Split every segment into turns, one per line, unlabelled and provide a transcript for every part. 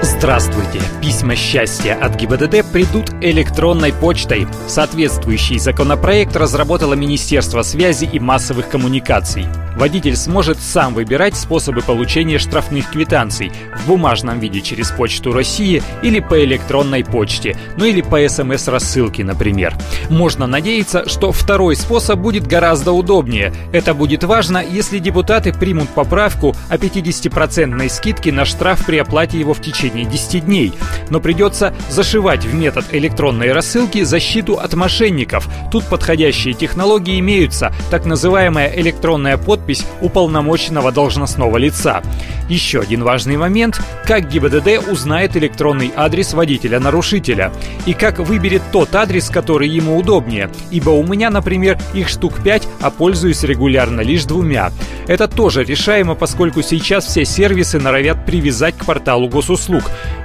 Здравствуйте! Письма счастья от ГИБДД придут электронной почтой. Соответствующий законопроект разработало Министерство связи и массовых коммуникаций. Водитель сможет сам выбирать способы получения штрафных квитанций в бумажном виде через Почту России или по электронной почте, ну или по СМС-рассылке, например. Можно надеяться, что второй способ будет гораздо удобнее. Это будет важно, если депутаты примут поправку о 50% скидке на штраф при оплате его в течение 10 дней. Но придется зашивать в метод электронной рассылки защиту от мошенников. Тут подходящие технологии имеются, так называемая электронная подпись уполномоченного должностного лица. Еще один важный момент – как ГИБДД узнает электронный адрес водителя-нарушителя и как выберет тот адрес, который ему удобнее, ибо у меня, например, их штук 5, а пользуюсь регулярно лишь двумя. Это тоже решаемо, поскольку сейчас все сервисы норовят привязать к порталу госуслуг.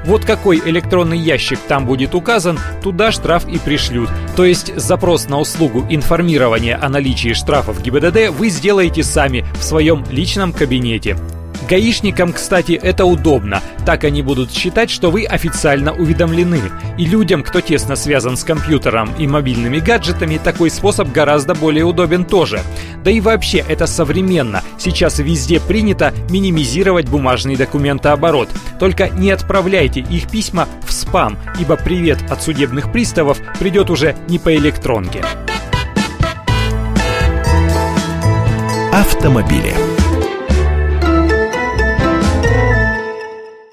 Вот какой электронный ящик там будет указан, туда штраф и пришлют. То есть запрос на услугу информирования о наличии штрафов ГИБДД вы сделаете сами в своем личном кабинете. Гаишникам, кстати, это удобно. Так они будут считать, что вы официально уведомлены. И людям, кто тесно связан с компьютером и мобильными гаджетами, такой способ гораздо более удобен тоже. Да и вообще, это современно. Сейчас везде принято минимизировать бумажный документооборот. Только не отправляйте их письма в спам, ибо привет от судебных приставов придет уже не по электронке.
Автомобили.